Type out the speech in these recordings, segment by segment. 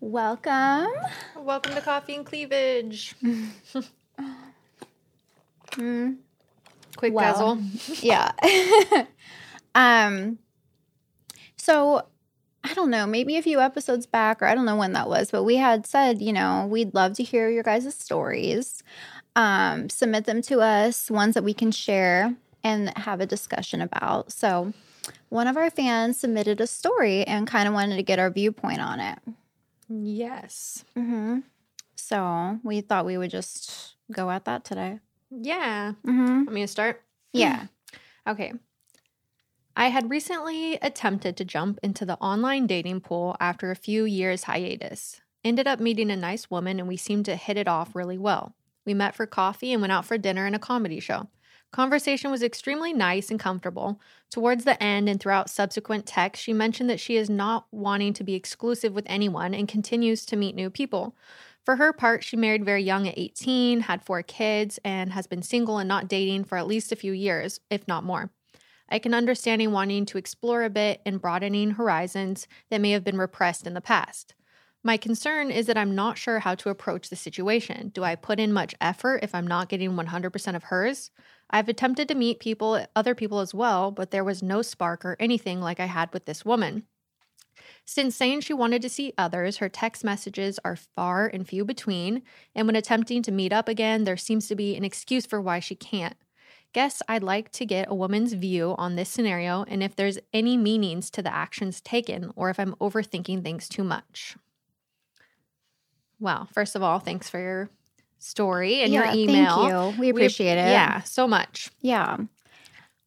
Welcome. Welcome to Coffee and Cleavage. Quick Well. Yeah. um so I don't know, maybe a few episodes back or I don't know when that was, but we had said, you know, we'd love to hear your guys' stories. Um submit them to us, ones that we can share and have a discussion about. So one of our fans submitted a story and kind of wanted to get our viewpoint on it. Yes. hmm So we thought we would just go at that today. Yeah. hmm Want me to start? Yeah. Okay. I had recently attempted to jump into the online dating pool after a few years hiatus. Ended up meeting a nice woman and we seemed to hit it off really well. We met for coffee and went out for dinner and a comedy show. Conversation was extremely nice and comfortable. Towards the end and throughout subsequent texts, she mentioned that she is not wanting to be exclusive with anyone and continues to meet new people. For her part, she married very young at 18, had four kids, and has been single and not dating for at least a few years, if not more. I can understand in wanting to explore a bit and broadening horizons that may have been repressed in the past. My concern is that I'm not sure how to approach the situation. Do I put in much effort if I'm not getting 100% of hers? I've attempted to meet people, other people as well, but there was no spark or anything like I had with this woman. Since saying she wanted to see others, her text messages are far and few between, and when attempting to meet up again, there seems to be an excuse for why she can't. Guess I'd like to get a woman's view on this scenario and if there's any meanings to the actions taken or if I'm overthinking things too much. Well, first of all, thanks for your story and Yeah, your email. Thank you. We appreciate it. Yeah, so much. Yeah.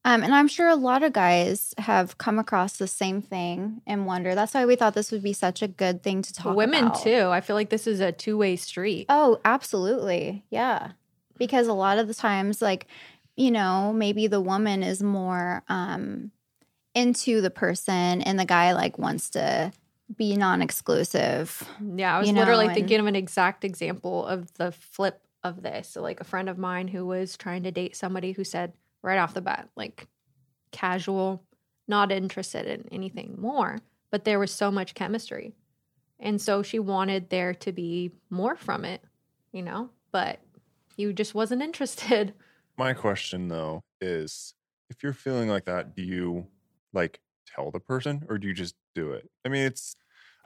Um, and I'm sure a lot of guys have come across the same thing and wonder. That's why we thought this would be such a good thing to talk Women about. too. I feel like this is a two-way street. Oh, absolutely. Yeah. Because a lot of the times, like, you know, maybe the woman is more um into the person and the guy like wants to be non-exclusive. Yeah, I was you know, literally and- thinking of an exact example of the flip of this. So, like a friend of mine who was trying to date somebody who said right off the bat, like casual, not interested in anything more, but there was so much chemistry. And so she wanted there to be more from it, you know, but you just wasn't interested. My question though is if you're feeling like that, do you like tell the person or do you just do it? I mean, it's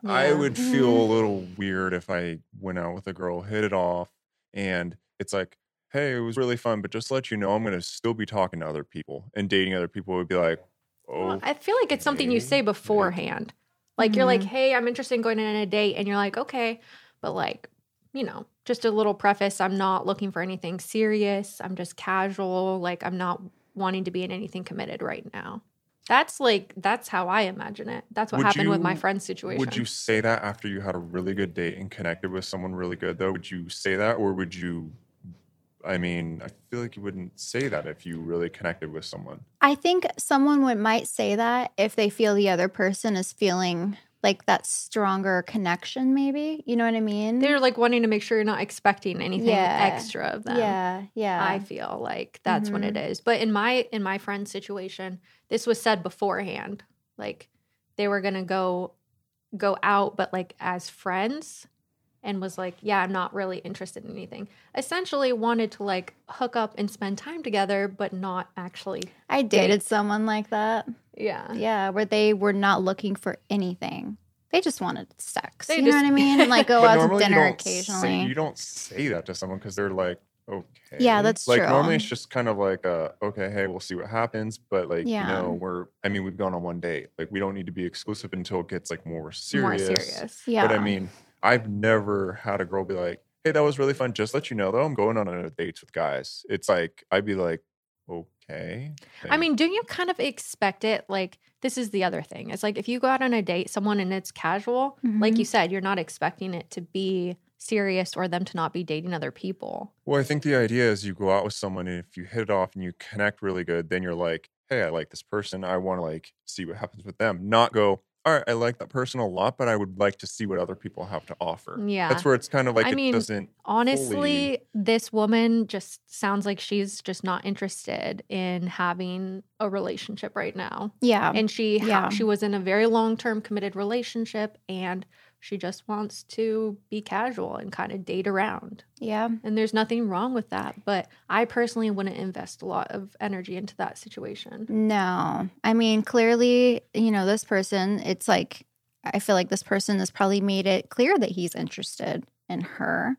I would feel a little weird if I went out with a girl, hit it off, and it's like, hey, it was really fun, but just to let you know, I'm gonna still be talking to other people and dating other people would be like, oh, Well, I feel like it's something you say beforehand. Like you're like, Mhm. "Hey, I'm interested in going on a date," and you're like, "Okay," but like, you know, just a little preface. I'm not looking for anything serious. I'm just casual. Like I'm not wanting to be in anything committed right now. That's like that's how I imagine it. That's what Would happened with my you- friend's situation. Would you say that after you had a really good date and connected with someone really good though? Would you say that or would you I mean, I feel like you wouldn't say that if you really connected with someone. I think someone would might say that if they feel the other person is feeling like that stronger connection, maybe. You know what I mean? They're like wanting to make sure you're not expecting anything Yeah. extra of them. yeah, yeah. I feel like that's what Mm-hmm. it is. But in my in my friend's situation, this was said beforehand. Like they were gonna go go out, but like as friends, and was like, "Yeah, I'm not really interested in anything." Essentially, wanted to like hook up and spend time together, but not actually. I dated someone like that. Yeah, Yeah, where they were not looking for anything. They just wanted sex. They you know what I mean? Like go out to normally you dinner say- occasionally. you don't say that to someone because they're like, okay. Yeah, that's like true. normally it's just kind of like, uh, okay, hey, we'll see what happens. But like, Yeah. you know, we're I mean, we've gone on one date. Like, we don't need to be exclusive until it gets like more serious. more serious. serious. yeah. But I mean, I've never had a girl be like, hey, that was really fun. Just let you know though, I'm going on a dates with guys. It's like I'd be like, okay. I mean, do you kind of expect it? Like, this is the other thing. It's like if you go out on a date, someone and it's casual, like you mm-hmm. said, you're not expecting it to be serious or them to not be dating other people. Well, I think the idea is you go out with someone and if you hit it off and you connect really good, then you're like, hey, I like this person. I want to like see what happens with them. Not go, all right, I like that person a lot, but I would like to see what other people have to offer. Yeah. That's where it's kind of like I it mean, doesn't Honestly, this woman just sounds like she's just not interested in having a relationship right now. yeah. And she ha- Yeah. she was in a very long-term committed relationship and she just wants to be casual and kind of date around. Yeah. And there's nothing wrong with that. But I personally wouldn't invest a lot of energy into that situation. No. I mean, clearly, you know, this person, it's like, I feel like this person has probably made it clear that he's interested in her.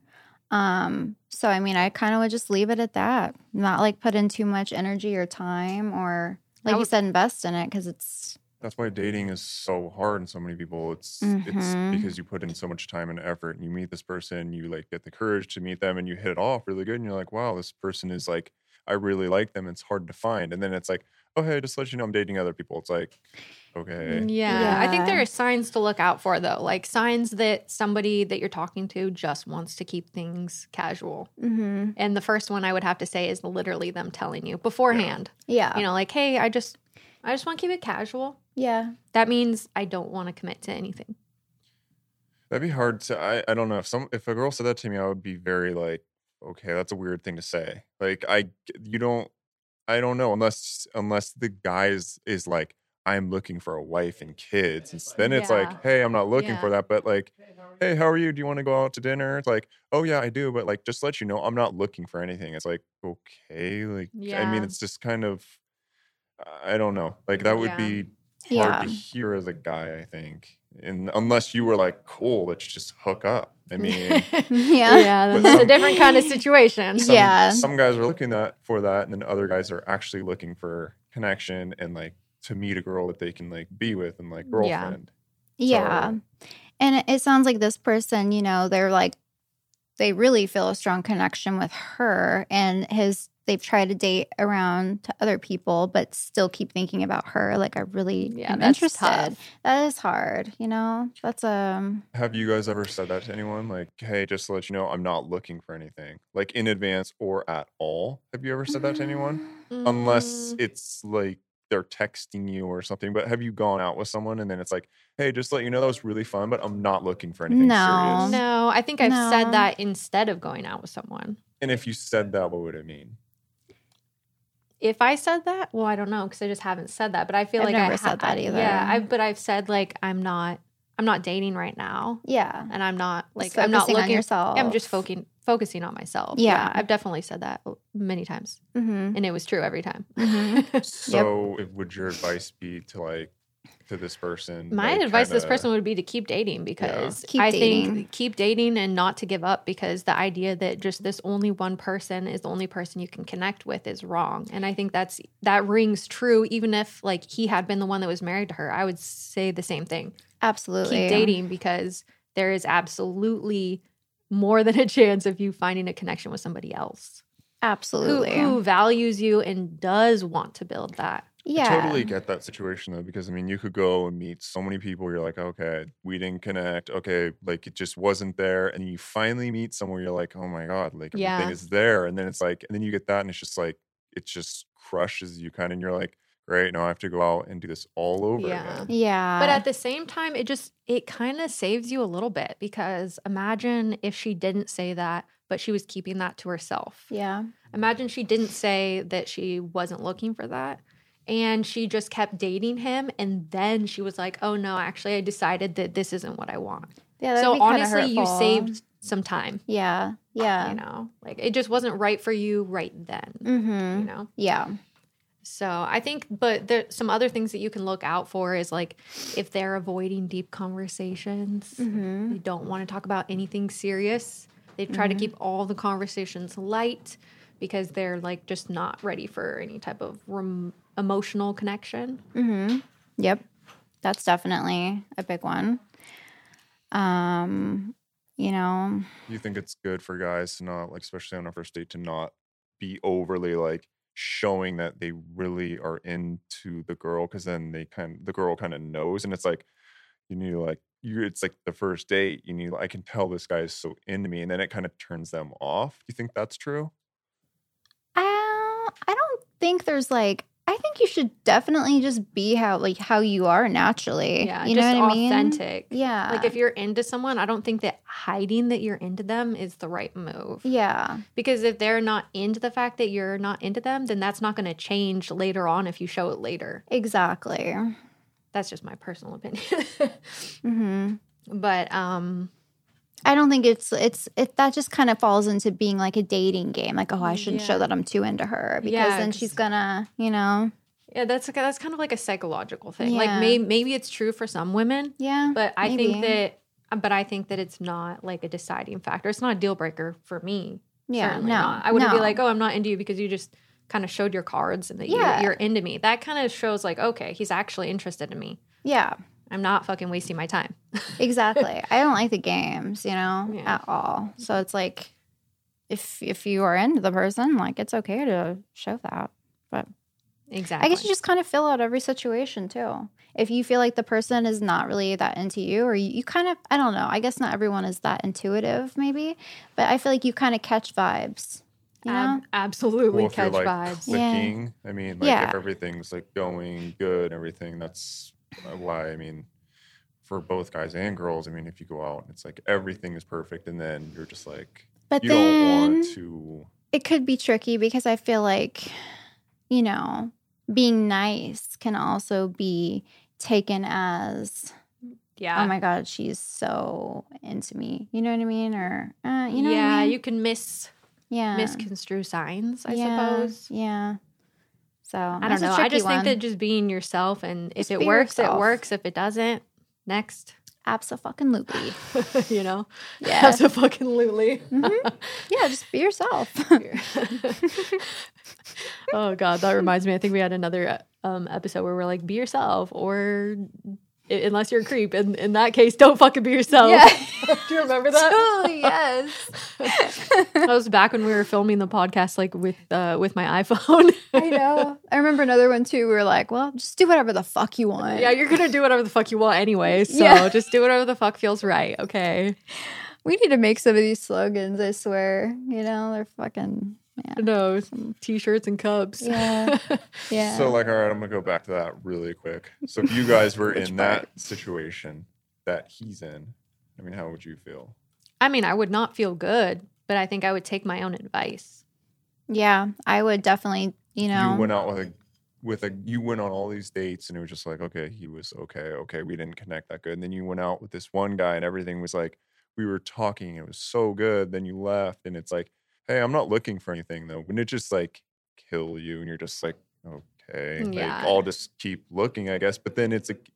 Um, so I mean, I kind of would just leave it at that. Not like put in too much energy or time or like I you said, invest in it because it's That's why dating is so hard and so many people. It's Mhm. it's because you put in so much time and effort and you meet this person, you like get the courage to meet them and you hit it off really good and you're like, wow, this person is like I really like them. It's hard to find. And then it's like, oh hey, just let you know I'm dating other people. It's like, okay. Yeah. I think there are signs to look out for, though, like signs that somebody that you're talking to just wants to keep things casual. mm-hmm. And the first one I would have to say is literally them telling you beforehand, yeah, you know, like, hey, I just, I just want to keep it casual. yeah, That means I don't want to commit to anything. That'd be hard to I, I don't know. If some if a girl said that to me, I would be very like, okay, that's a weird thing to say. Like I you don't I don't know unless unless the guy is, is like I'm looking for a wife and kids. And then it's Yeah. like, hey, I'm not looking for that. But like, hey, how are you? Do you want to go out to dinner? It's like, oh yeah, I do. But like, just to let you know, I'm not looking for anything. It's like, okay, like I mean, it's just kind of I don't know. Like that would Yeah. be hard Yeah. to hear as a guy, I think. And unless you were like, cool, let's just hook up. I mean, yeah, yeah, But that's a different kind of situation. some, Yeah. some guys are looking that for that, and then other guys are actually looking for connection and like to meet a girl that they can like be with and like girlfriend. Yeah. So- And it, it sounds like this person, you know, they're like, they really feel a strong connection with her and his, they've tried to date around to other people, but still keep thinking about her. Like, I really Yeah, am that's interested. tough. That is hard, you know? That's um, Have you guys ever said that to anyone? Like, hey, just to let you know, I'm not looking for anything, like in advance or at all. Have you ever said that to anyone? Unless Mm, it's like they're texting you or something. But have you gone out with someone and then it's like, hey, just to let you know that was really fun, but I'm not looking for anything No. serious. no, I think I've No. said that instead of going out with someone. And if you said that, what would it mean? If I said that, well, I don't know because I just haven't said that. But I feel like I've like never I said that either. Yeah, I've, but I've said like I'm not, I'm not dating right now, yeah. and I'm not like Just I'm not focusing on looking. yourself. I'm just focusing focusing on myself. Yeah. I've definitely said that many times, Mm-hmm. and it was true every time. Mhm. So, if, would your advice be to like to this person? My like, advice to this person would be to keep dating because Keep I dating. think keep dating and not to give up because the idea that just this only one person is the only person you can connect with is wrong. And I think that's that rings true even if like he had been the one that was married to her. I would say the same thing. Absolutely. Keep dating because there is absolutely more than a chance of you finding a connection with somebody else who, Absolutely. who values you and does want to build that. Yeah. I totally get that situation though, because I mean, you could go and meet so many people. You're like, okay, we didn't connect. Okay, like it just wasn't there, and you finally meet someone. You're like, oh my god, like everything Yeah. is there, and then it's like, and then you get that, and it's just like, it just crushes you kind of, and you're like, great, now I have to go out and do this all over Yeah. again. Yeah. But at the same time, it just it kind of saves you a little bit because imagine if she didn't say that, but she was keeping that to herself. yeah. Imagine she didn't say that she wasn't looking for that. And she just kept dating him. And then she was like, oh no, actually, I decided that this isn't what I want. Yeah. so honestly, you saved some time. Yeah. Yeah. You know, like it just wasn't right for you right then. Mm-hmm. You know? Yeah. So I think, but there some other things that you can look out for is like if they're avoiding deep conversations, Mm-hmm. they don't want to talk about anything serious. They try to keep all the conversations light because they're like just not ready for any type of rem- emotional connection. Mm-hmm. Yep. That's definitely a big one. Um, you know, you think it's good for guys to not like, especially on a first date, to not be overly like showing that they really are into the girl? Because then they kind, the girl kind of knows, and it's like you need to like you. It's like the first date. You need. I can tell this guy is so into me, and then it kind of turns them off. Do you think that's true? I I don't think there's like I think you should definitely just be how like how you are naturally. Yeah, you know what I mean? authentic. Yeah. Like if you're into someone, I don't think that hiding that you're into them is the right move. yeah. Because if they're not into the fact that you're not into them, then that's not going to change later on if you show it later. Exactly. That's just my personal opinion. Mm-hmm. But um I don't think it's it's it that just kind of falls into being like a dating game. Like, oh, I mm, shouldn't show that I'm too into her because Yeah, then she's gonna, you know, yeah, that's that's kind of like a psychological thing. Like Yeah. may, maybe it's true for some women, yeah. but I think that um, but I think that it's not like a deciding factor. It's not a deal breaker for me. yeah, no, not. I wouldn't be like, oh, I'm not into you because you just kind of showed your cards and that Yeah. you're, you're into me. That kind of shows like, okay, he's actually interested in me. yeah, I'm not fucking wasting my time. exactly. I don't like the games, you know, Yeah. at all. So it's like, if if you are into the person, like it's okay to show that. But exactly. I guess you just kind of fill out every situation too. If you feel like the person is not really that into you, or you, you kind of, I don't know, I guess not everyone is that intuitive, maybe, but I feel like you kind of catch vibes. You know? Ab- absolutely Well, if you're catch like vibes. Yeah. clicking, I mean, like Yeah. if everything's like going good, everything. That's uh, why. I mean, for both guys and girls, I mean, if you go out and it's like everything is perfect, and then you're just like but you then don't want to. it could be tricky because I feel like, you know, being nice can also be taken as, Yeah. oh my God, she's so into me. You know what I mean? Or, uh, you know yeah, what I mean? you can miss yeah. misconstrue signs, I yeah, suppose. Yeah. So I don't know. I just think that just being yourself and Just if it works, yourself. it works. If it doesn't, next. Absolutely. you know? Yeah. Absolutely. Mhm. Yeah, just be yourself. oh god, that reminds me. I think we had another um, episode where we're like, "Be yourself," or unless you're a creep. And in that case, don't fucking be yourself. Do you remember that? totally, yes. that was back when we were filming the podcast, like with uh, with my iPhone. I know. I remember another one too. We were like, well, just do whatever the fuck you want. yeah, you're gonna do whatever the fuck you want anyway. So Yeah. just do whatever the fuck feels right. Okay. We need to make some of these slogans, I swear. You know, they're fucking yeah. No t-shirts and cups. Yeah. Yeah. So, like, all right, I'm gonna go back to that really quick. So, if you guys were in part? that situation that he's in, I mean, how would you feel? I mean, I would not feel good, but I think I would take my own advice. yeah, I would definitely, you know. You went out with a with a you went on all these dates and it was just like okay he was okay okay we didn't connect that good and then you went out with this one guy and everything was like we were talking it was so good then you left and it's like hey i'm not looking for anything though wouldn't it just like kill you and you're just like okay Yeah. like i'll just keep looking i guess but then it's like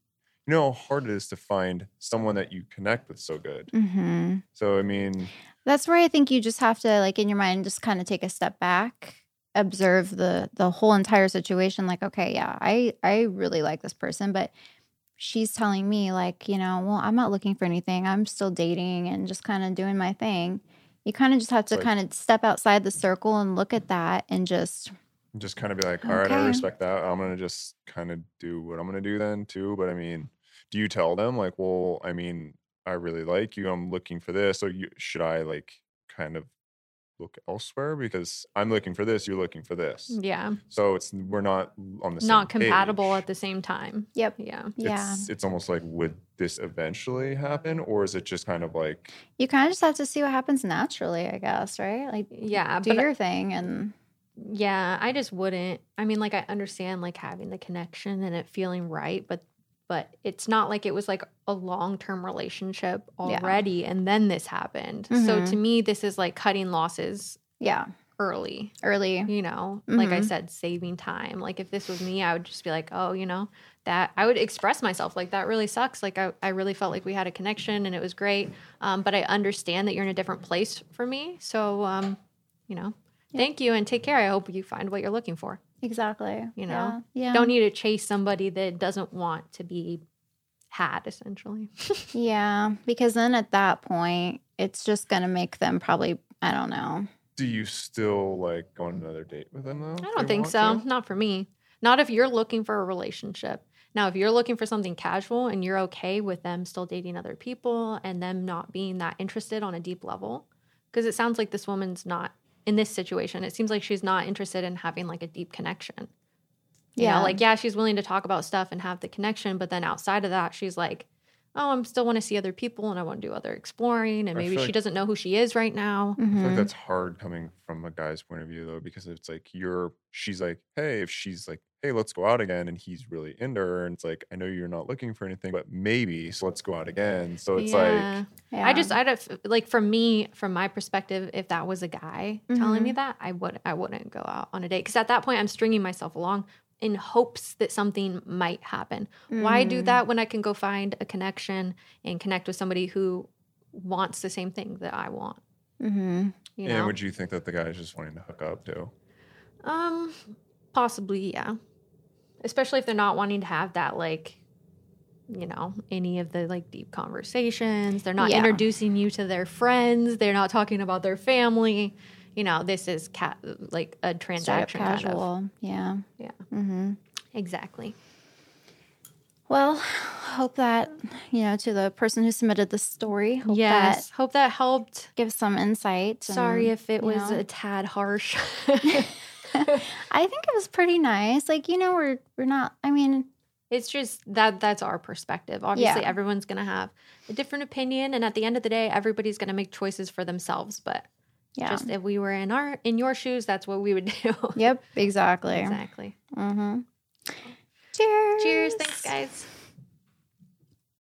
you know how hard it is to find someone that you connect with so good hmm so i mean That's where I think you just have to, like, in your mind, just kind of take a step back, observe the the whole entire situation. Like, okay, yeah, I I really like this person, but she's telling me, like, you know, well, I'm not looking for anything. I'm still dating and just kind of doing my thing. You kind of just have to Like- kind of step outside the circle and look at that and just just kind of be like, all right, I respect that. I'm gonna just kind of do what I'm gonna do then too. But I mean, do you tell them like, well, I mean, I really like you. I'm looking for this. Or you, should I like kind of look elsewhere because I'm looking for this, you're looking for this. Yeah. So it's we're not on the same Not compatible page. at the same time. Yep. Yeah. yeah. It's, it's almost like would this eventually happen or is it just kind of like You kind of just have to see what happens naturally, I guess, right? Like Yeah. do but your thing and yeah, I just wouldn't. I mean, like I understand like having the connection and it feeling right, but but it's not like it was like a long-term relationship Yeah. already and then this happened. So Mhm. to me this is like cutting losses yeah, early. early. you know like i Mhm. said saving time like if this was me i would just be like oh you know that i would express myself like that really sucks like i, I really felt like we had a connection and it was great um, but i understand that you're in a different place for me so um, you know Yeah. thank you and take care i hope you find what you're looking for Exactly. You know? Yeah. yeah. don't need to chase somebody that doesn't want to be had essentially Yeah, because then at that point, it's just going to make them probably, I don't know. do you still like go on another date with them though? I don't think so. to? Not for me. Not if you're looking for a relationship. Now, if you're looking for something casual and you're okay with them still dating other people and them not being that interested on a deep level, because it sounds like this woman's not in this situation. It seems like she's not interested in having like a deep connection. You Yeah. know, like, yeah, she's willing to talk about stuff and have the connection, but then outside of that, she's like, oh, I'm still want to see other people and I want to do other exploring. And maybe she like- doesn't know who she is right now. Mm-hmm. I feel like that's hard coming from a guy's point of view though, because it's like you're she's like, hey, if she's like, hey, let's go out again. And he's really into her. And it's like, I know you're not looking for anything, but maybe, so let's go out again. So it's like, Yeah. I just I don't like from me from my perspective if that was a guy telling me that I would I wouldn't go out on a date because at that point I'm stringing myself along in hopes that something might happen. Why do Mm. that when I can go find a connection and connect with somebody who wants the same thing that I want? hmm You and would you think that the guy is just wanting to hook up too? um, possibly yeah, especially if they're not wanting to have that like. You know, any of the like deep conversations. They're not Yeah. introducing you to their friends. They're not talking about their family. You know, this is cat like a transaction kind of. casual. Yeah. Yeah. hmm Exactly. Well, hope that, you know, to the person who submitted the story, hope yes. that Hope that helped. give some insight. Sorry and, if it was know. a tad harsh. I think it was pretty nice. Like, you know, we're we're not I mean, it's just that that's our perspective. Obviously, Yeah. everyone's going to have a different opinion and at the end of the day, everybody's going to make choices for themselves, but yeah. just if we were in our in your shoes, that's what we would do. yep, exactly. exactly. Mm-hmm. Cheers. Cheers. Thanks, guys.